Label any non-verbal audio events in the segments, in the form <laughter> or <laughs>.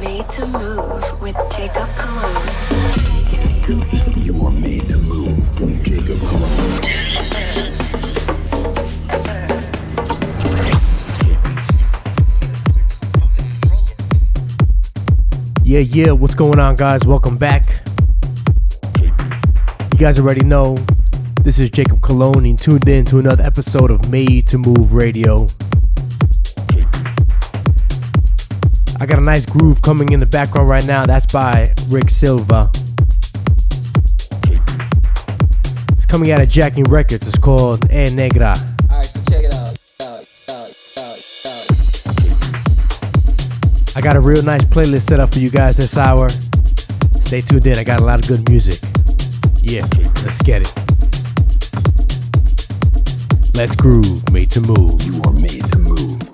made to move with Jacob Cologne. You are made to move with Jacob Cologne. Yeah, yeah, what's going on, guys? Welcome back. You guys already know this is Jacob Cologne, and tuned in to another episode of Made to Move Radio. I got a nice groove coming in the background right now. That's by Rick Silva. It's coming out of Jacking Records. It's called E Negra. Alright, so check it out. out, out, out, out. I got a real nice playlist set up for you guys this hour. Stay tuned in. I got a lot of good music. Yeah, let's get it. Let's groove, made to move. You are made to move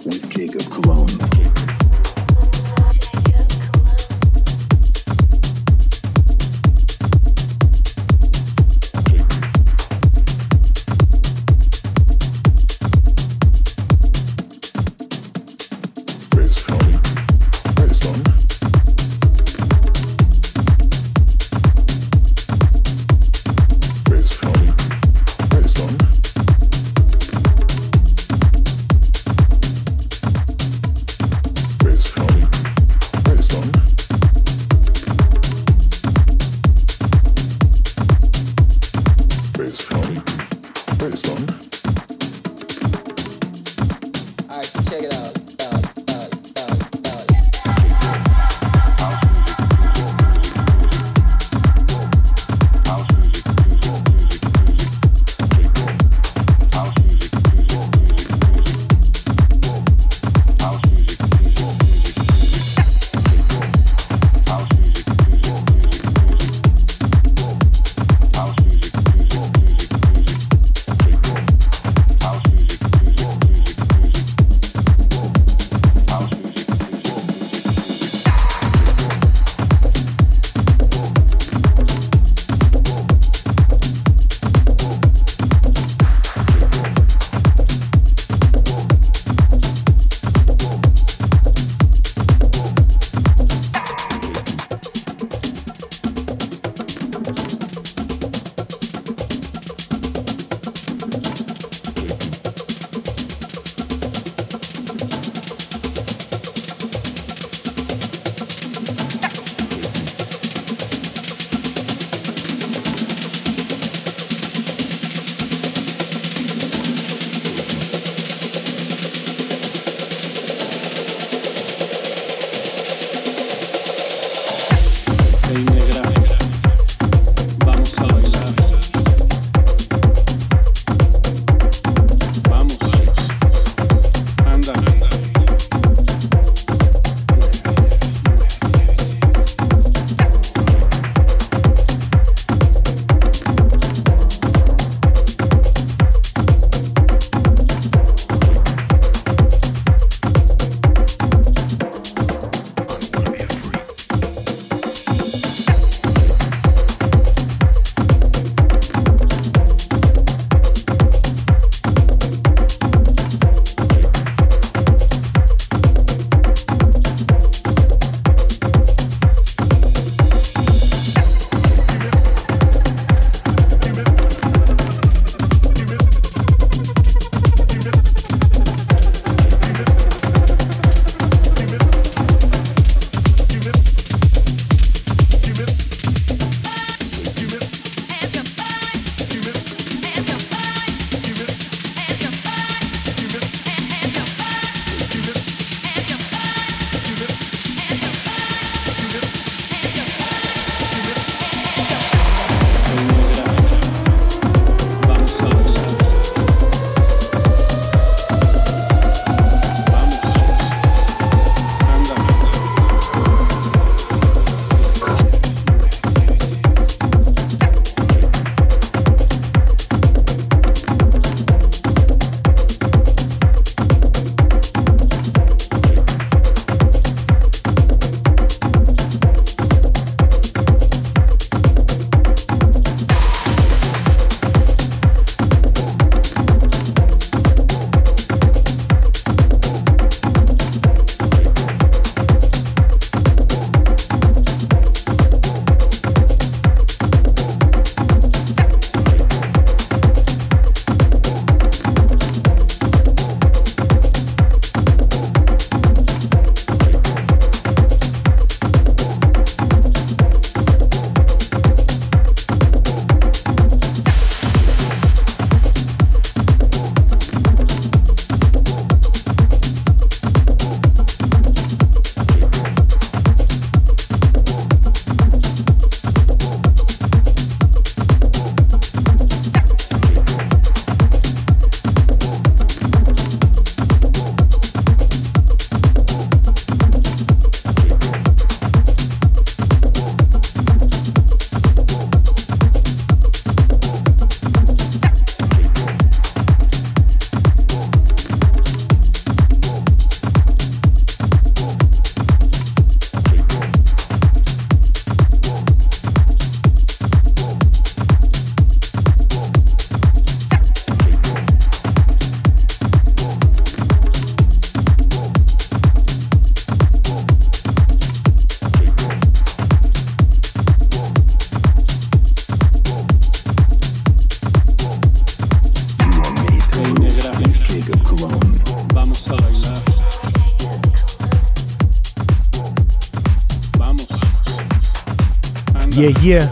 Yeah.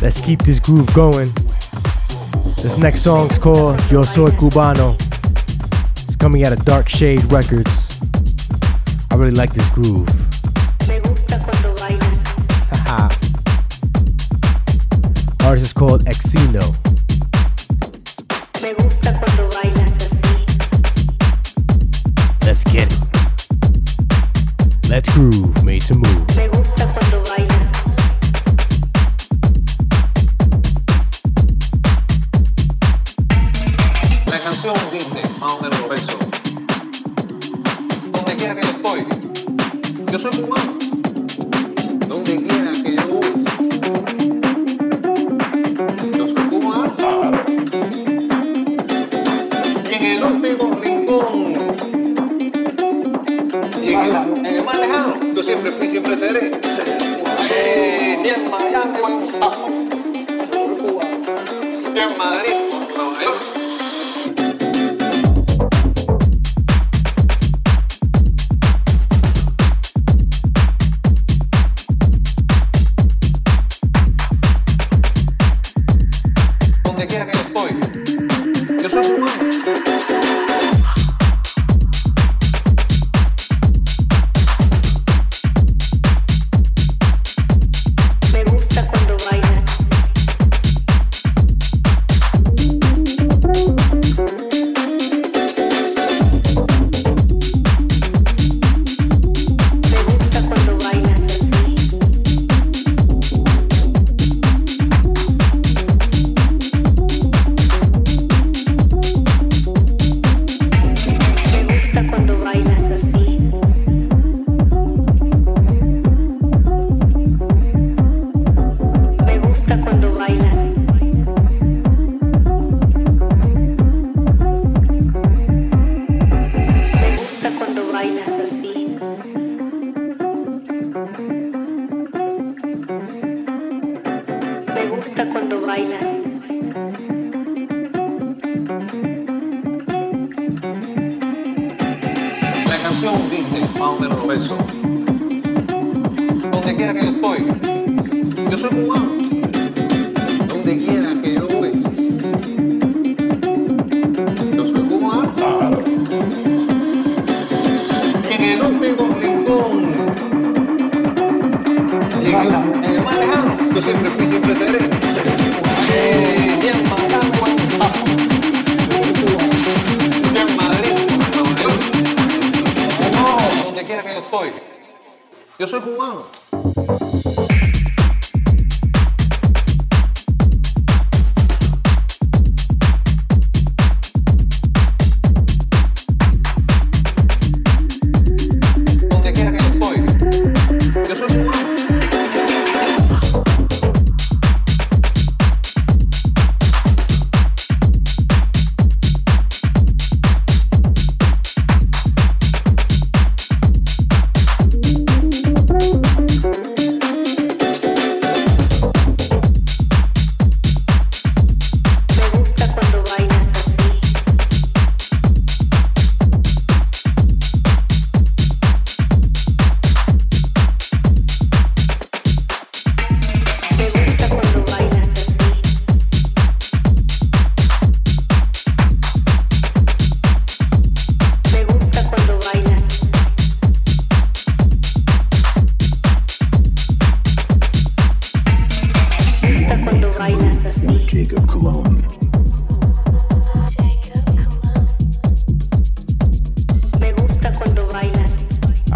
Let's keep this groove going. This next song's called Yo Soy Cubano. It's coming out of Dark Shade Records. I really like this groove. Me gusta cuando bailas, <laughs> Haha. Artist is called Exino. Canción dice más o menos eso. Donde quiera que yo estoy, yo soy cubano. Donde quiera que yo voy, yo soy cubano. En el último rincón, en el, más lejano, yo siempre fui, siempre seré. Yo soy cubano.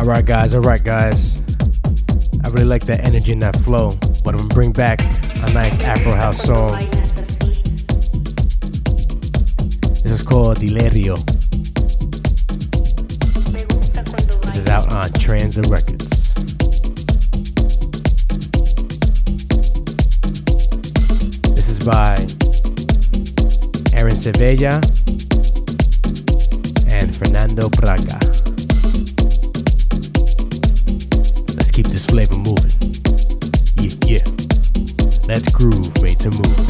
Alright, guys, alright, guys. I really like that energy and that flow, but I'm gonna bring back a nice Afro house song. This is called Delirio. This is out on Transit Records. This is by Aaron Sevilla and Fernando Braga. Flavor moving. Yeah, yeah. Let's groove, made to move.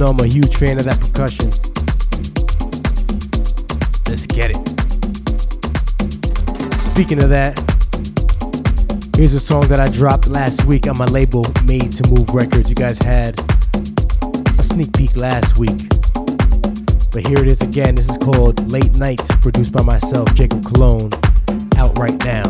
Know I'm a huge fan of that percussion. Let's get it. Speaking of that, here's a song that I dropped last week on my label, Made to Move Records. You guys had a sneak peek last week. But here it is again. This is called Late Nights, produced by myself, Jacob Cologne, out right now.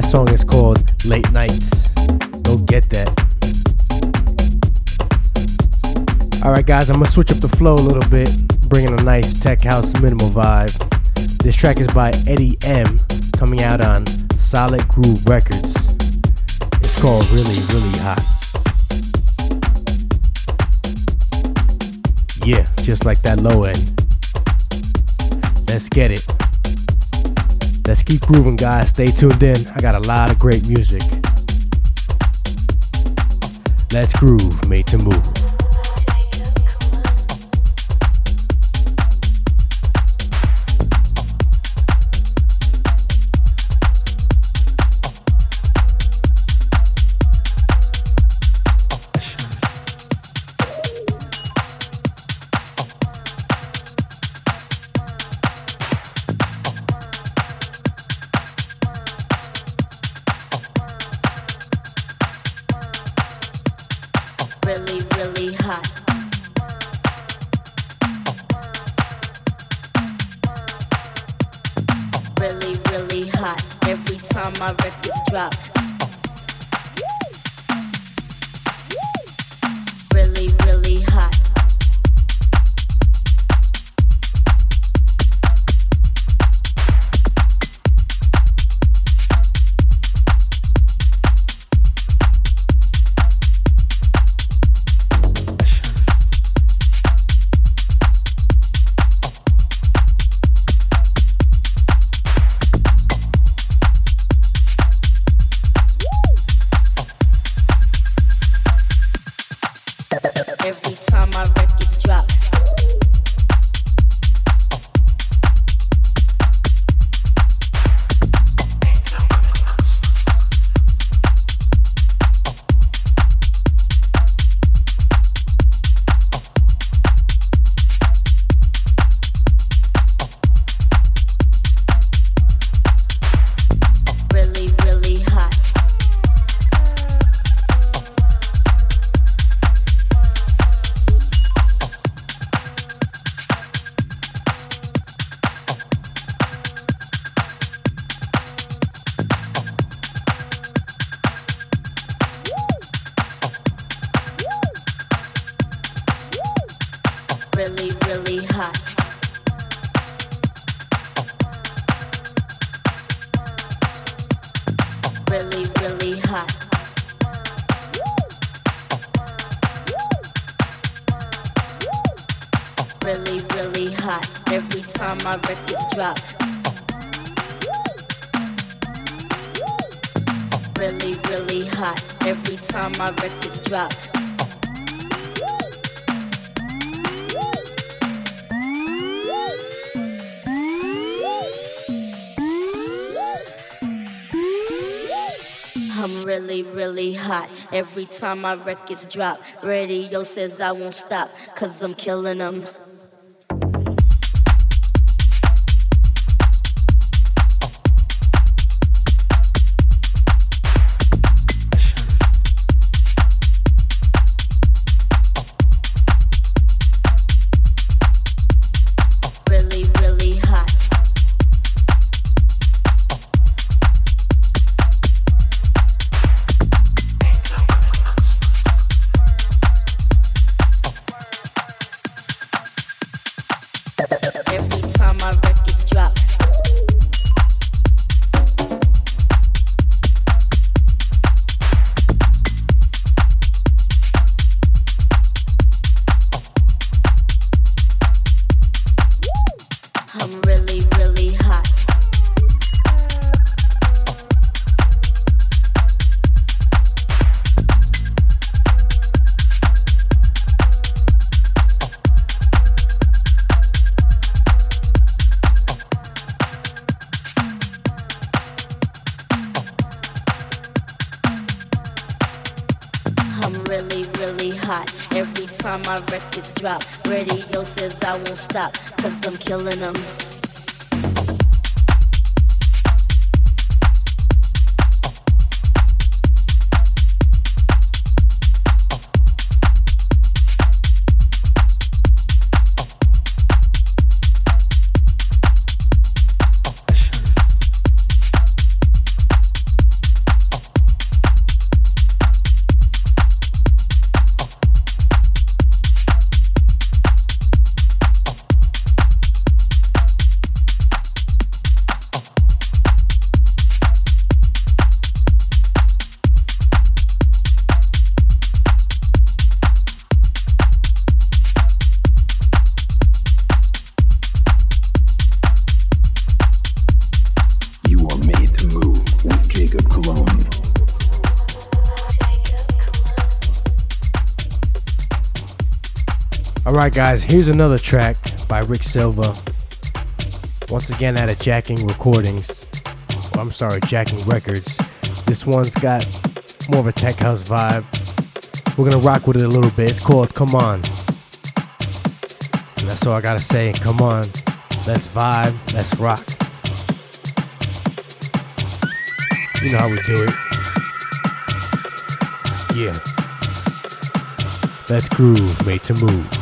that song is called Late Nights. Go get that. All right, guys, I'm gonna switch up the flow a little bit, bringing a nice tech house minimal vibe. This track is by Eddie M, coming out on Solid Groove Records. It's called Really, Really Hot. Yeah, just like that low end. Let's get it. Let's keep grooving, guys. Stay tuned in. I got a lot of great music. Let's groove, made to move. Every time my records drop, radio says I won't stop, cause I'm killing them. Alright, guys, here's another track by Rick Silva. Once again, out of Jacking Recordings. I'm sorry, Jacking Records. This one's got more of a tech house vibe. We're gonna rock with it a little bit. It's called Come On. And that's all I gotta say. Come on. Let's vibe. Let's rock. You know how we do it. Yeah. Let's groove, made to move.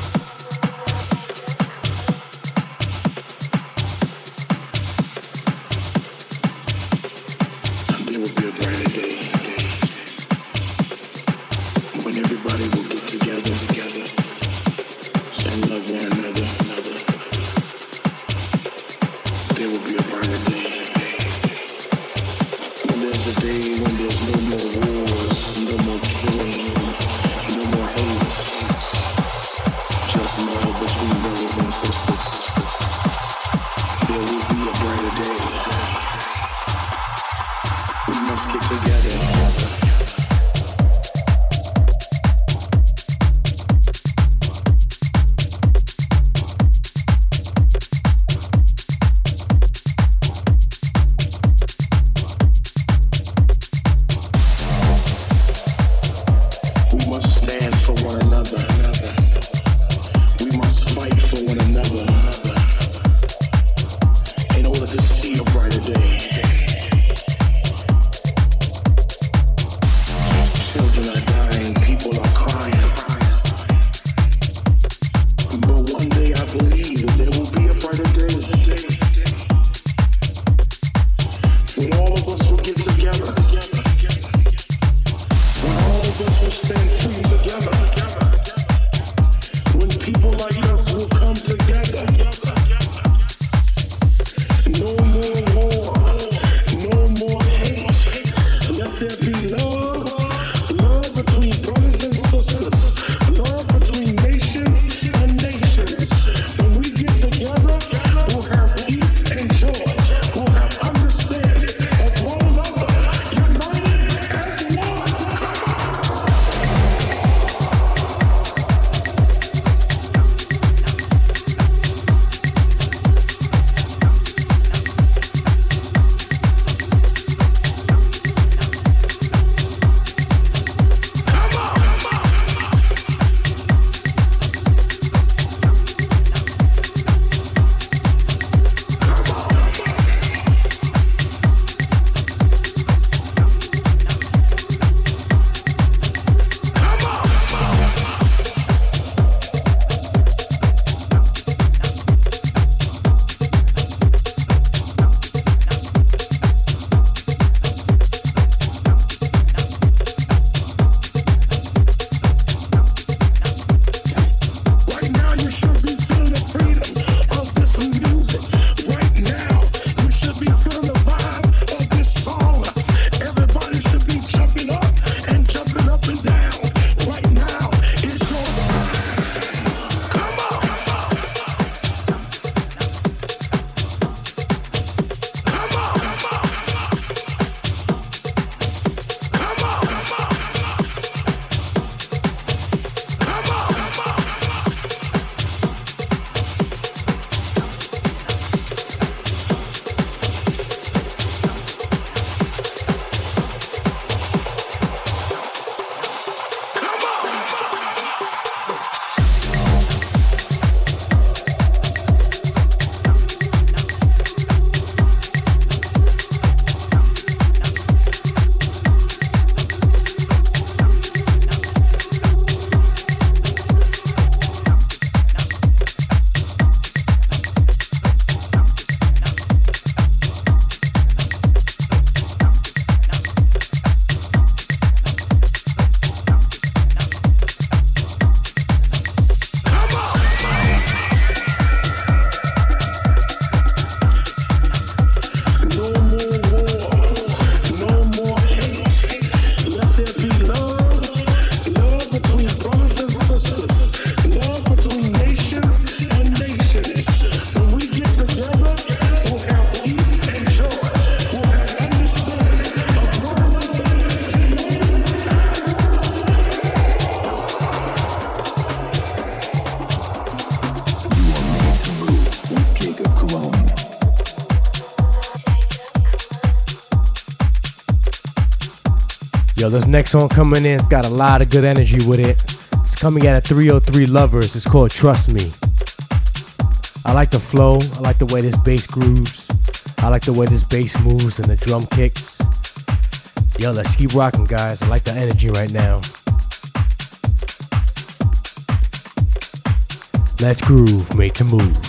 Yo, this next song coming in, it's got a lot of good energy with it. It's coming out of 303 Lovers. It's called Trust Me. I like the flow. I like the way this bass grooves. I like the way this bass moves and the drum kicks. Yo, let's keep rocking, guys. I like the energy right now. Let's groove, made to move.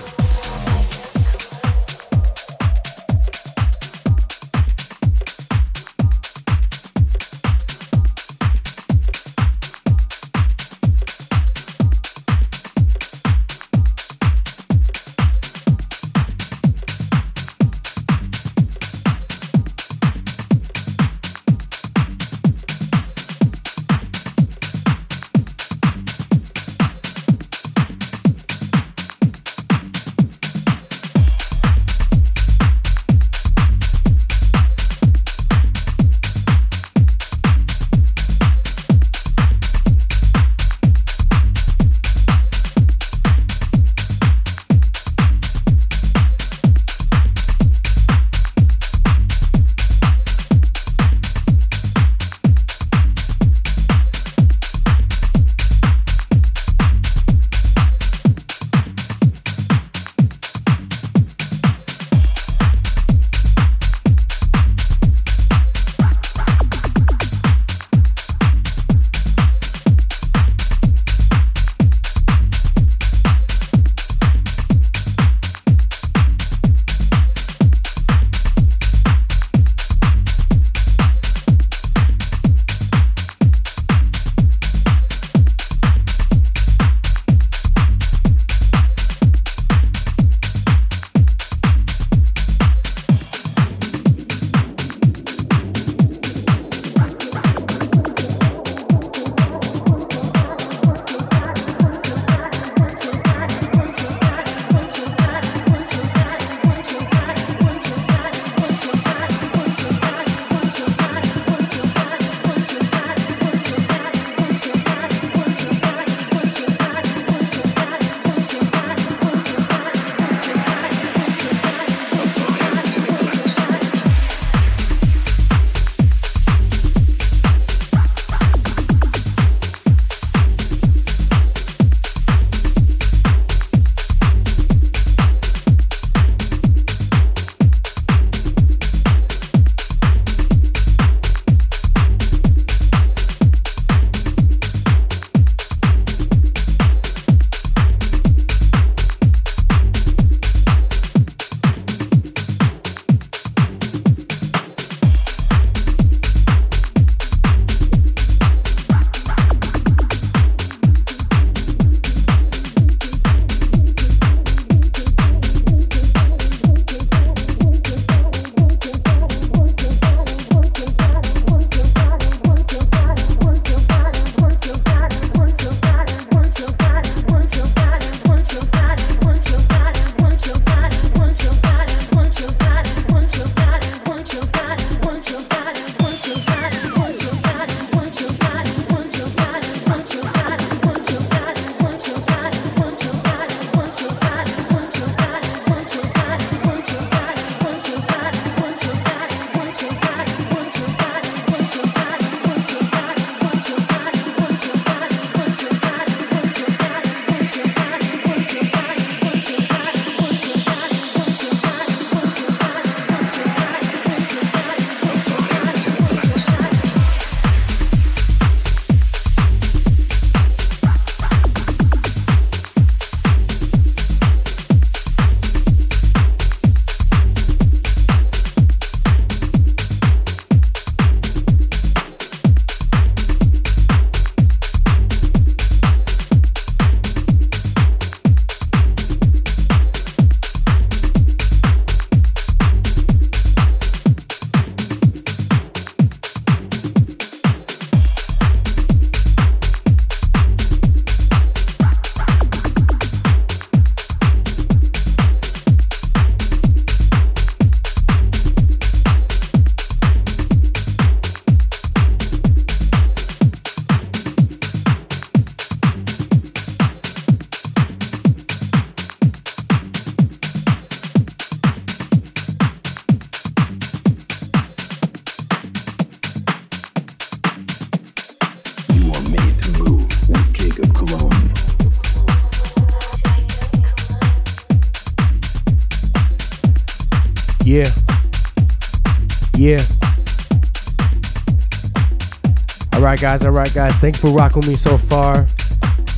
Alright, guys, alright, guys. Thanks for rocking me so far.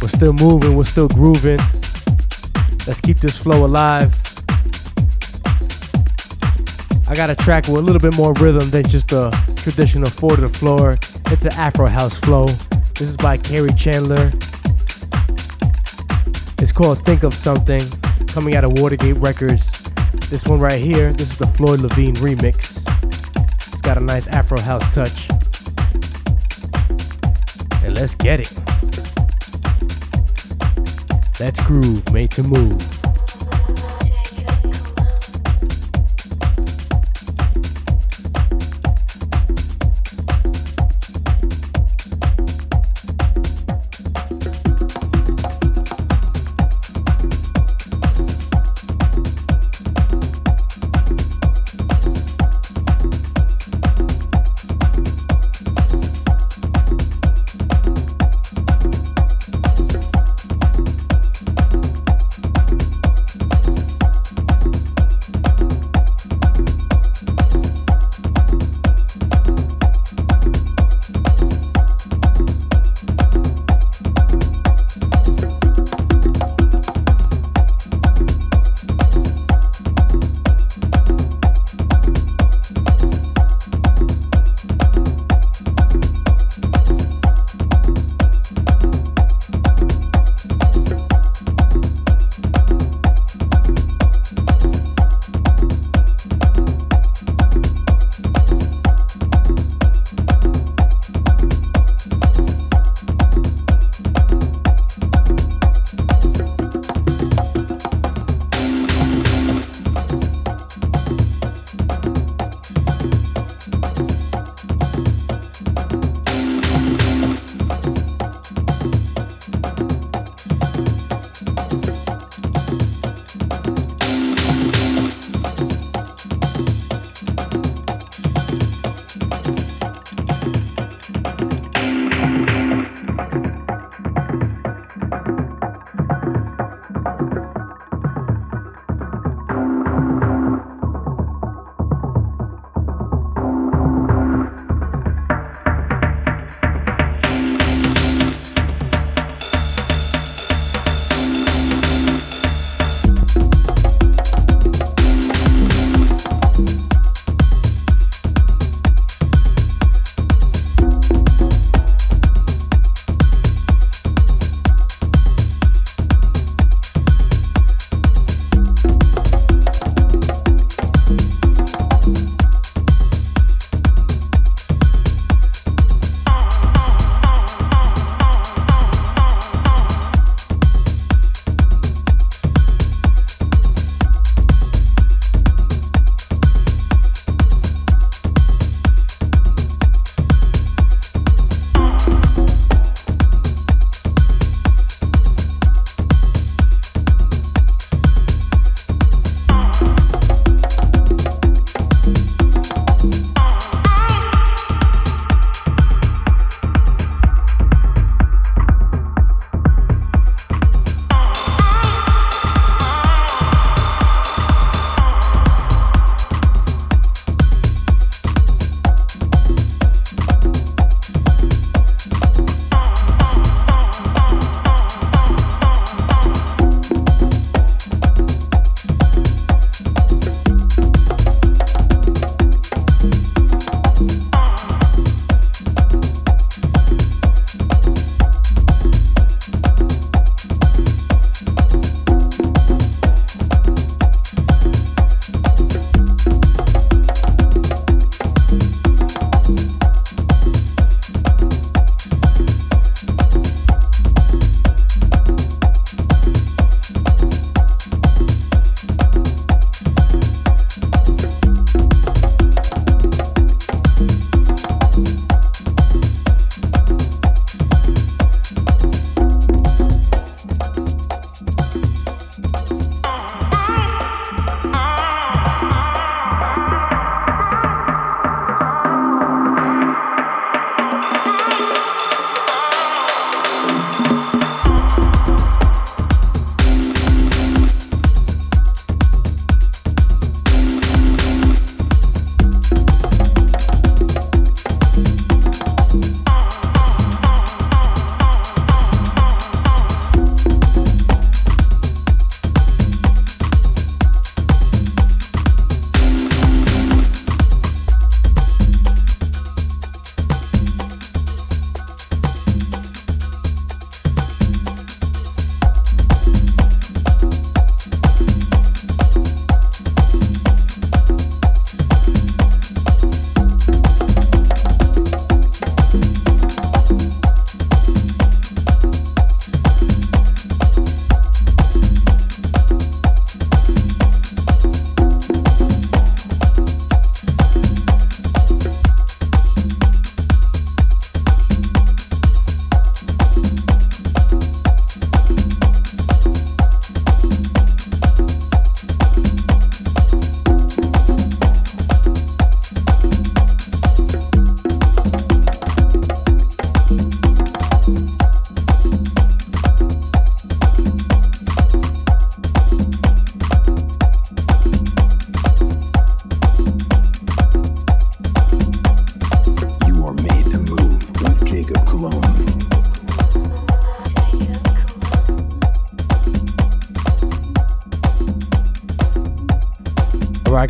We're still moving, we're still grooving. Let's keep this flow alive. I got a track with a little bit more rhythm than just a traditional four to the floor. It's an Afro house flow. This is by Kerri Chandler. It's called Think of Something, coming out of Watergate Records. This one right here, this is the Floyd Lavine remix. It's got a nice Afro house touch. Let's get it. Let's groove, made to move.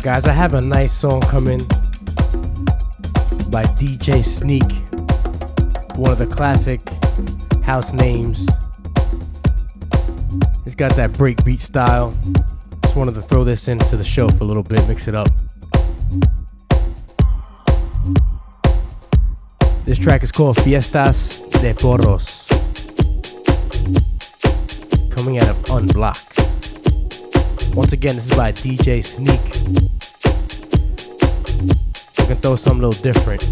Guys, I have a nice song coming by DJ Sneak, one of the classic house names. It's got that breakbeat style. Just wanted to throw this into the show for a little bit, mix it up. This track is called Fiestas de Porros. Coming out of Unblock. Once again, this is by DJ Sneak. We can throw something a little different.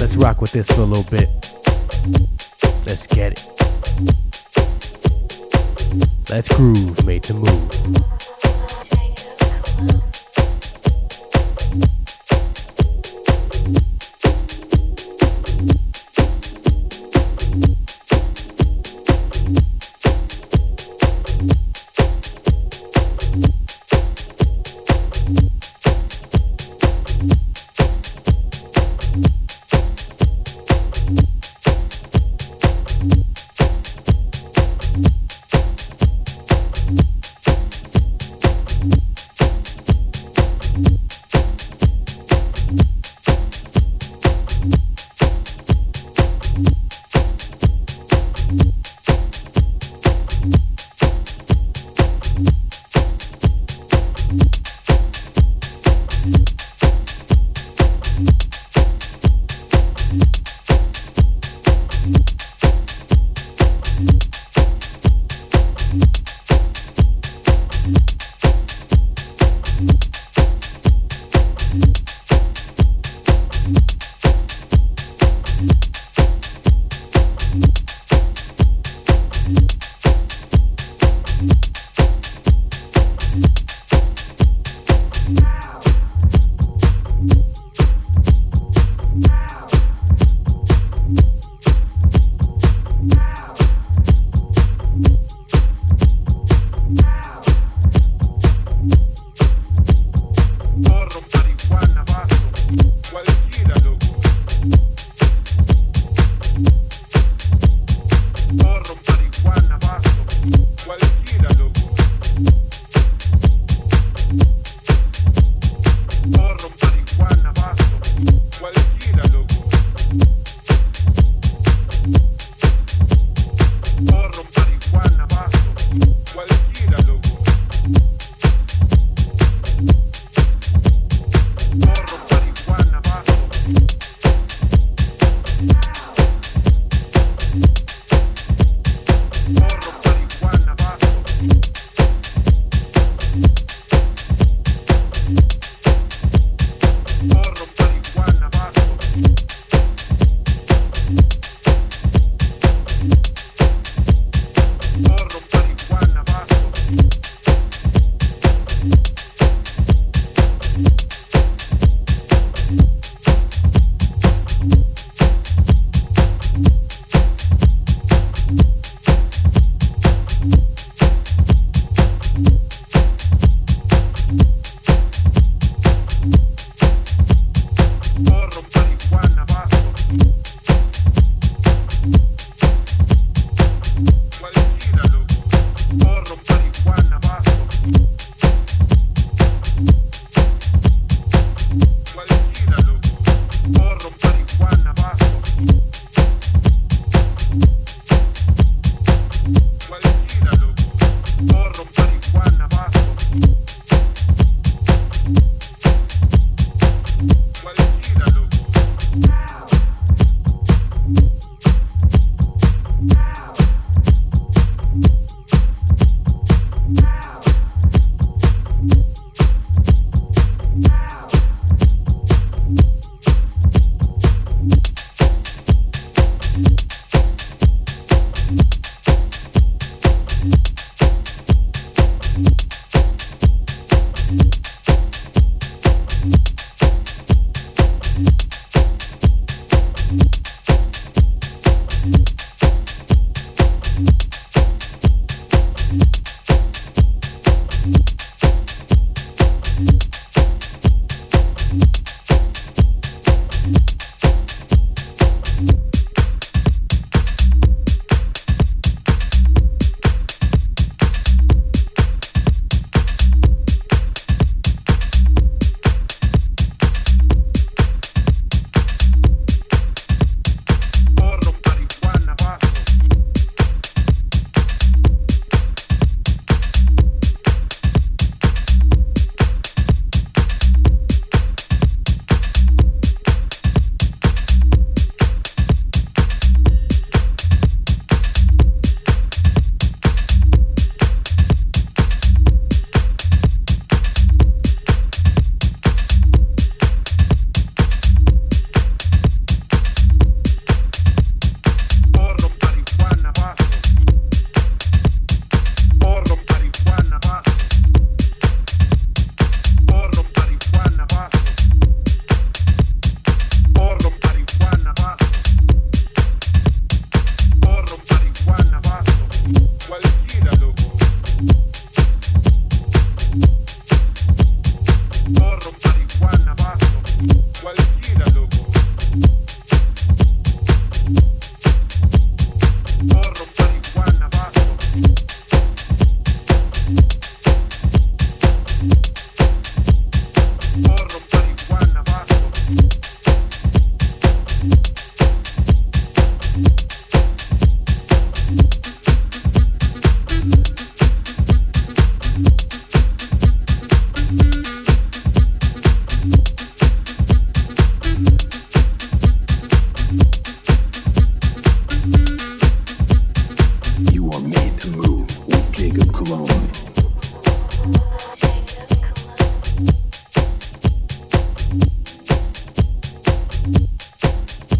Let's rock with this for a little bit. Let's get it. Let's groove, made to move.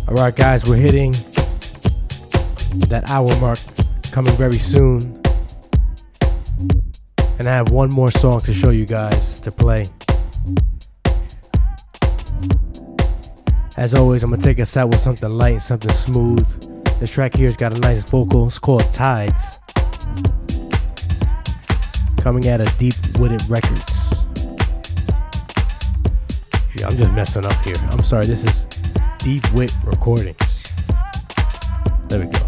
All right, guys, we're hitting that hour mark coming very soon. And I have one more song to show you guys to play. As always, I'm gonna take us out with something light and something smooth. This track here's got a nice vocal. It's called Tides. Coming out of Deep Wooded Records. I'm just messing up here. I'm sorry, this is Deep Wit Recordings. There we go.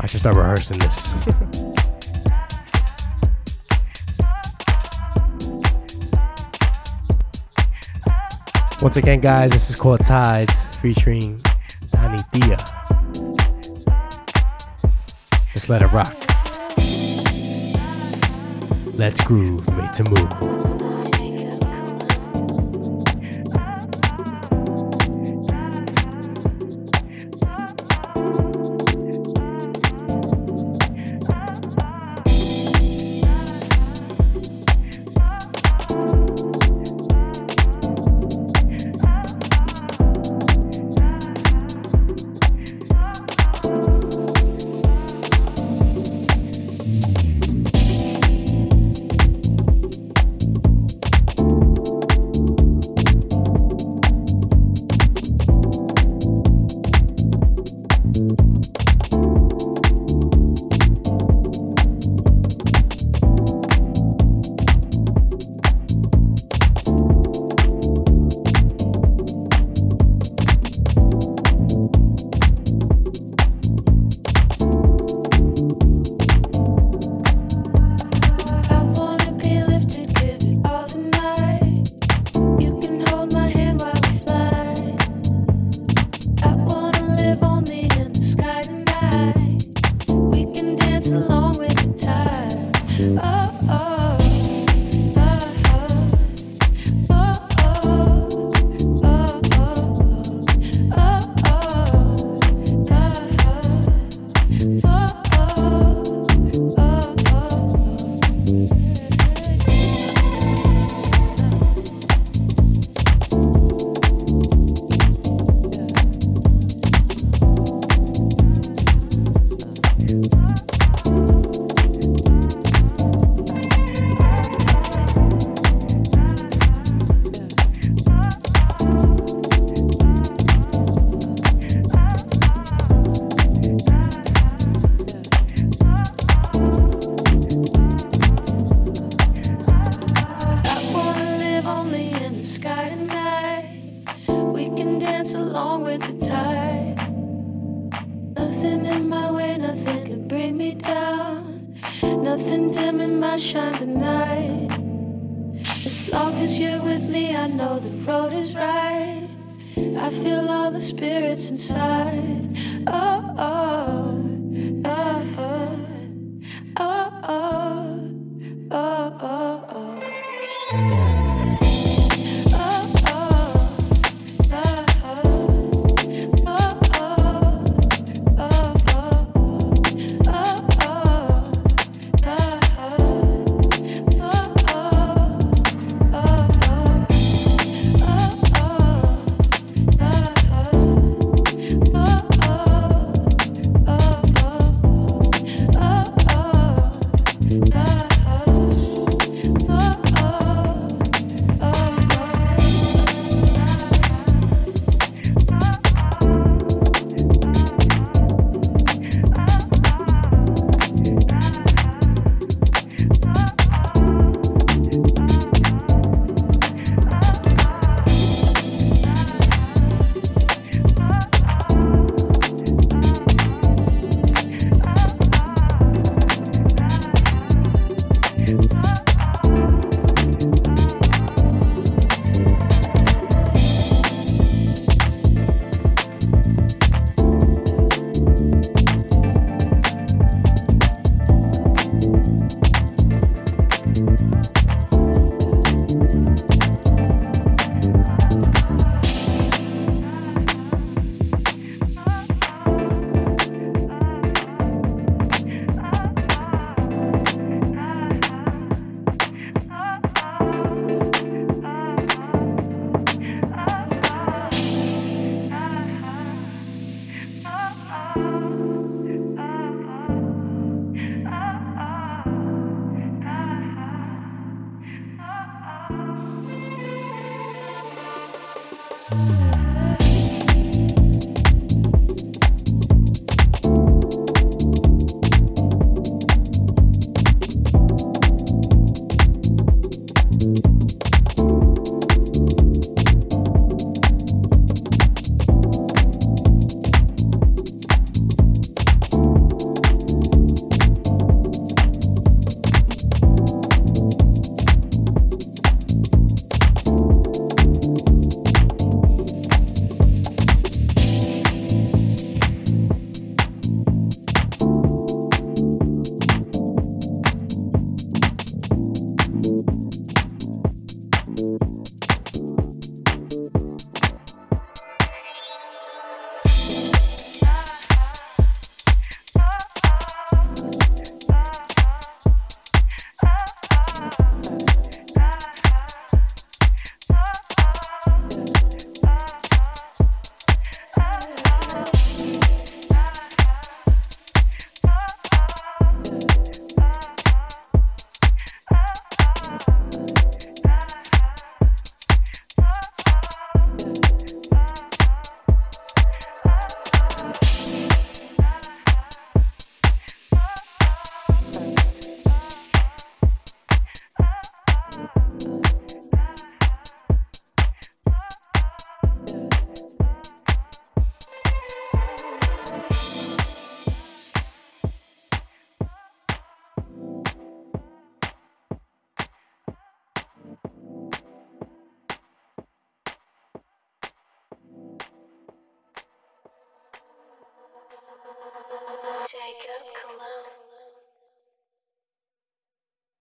I should start rehearsing this. <laughs> Once again, guys, this is called Tides featuring Anithia. Let's let it rock. Let's groove, made to move.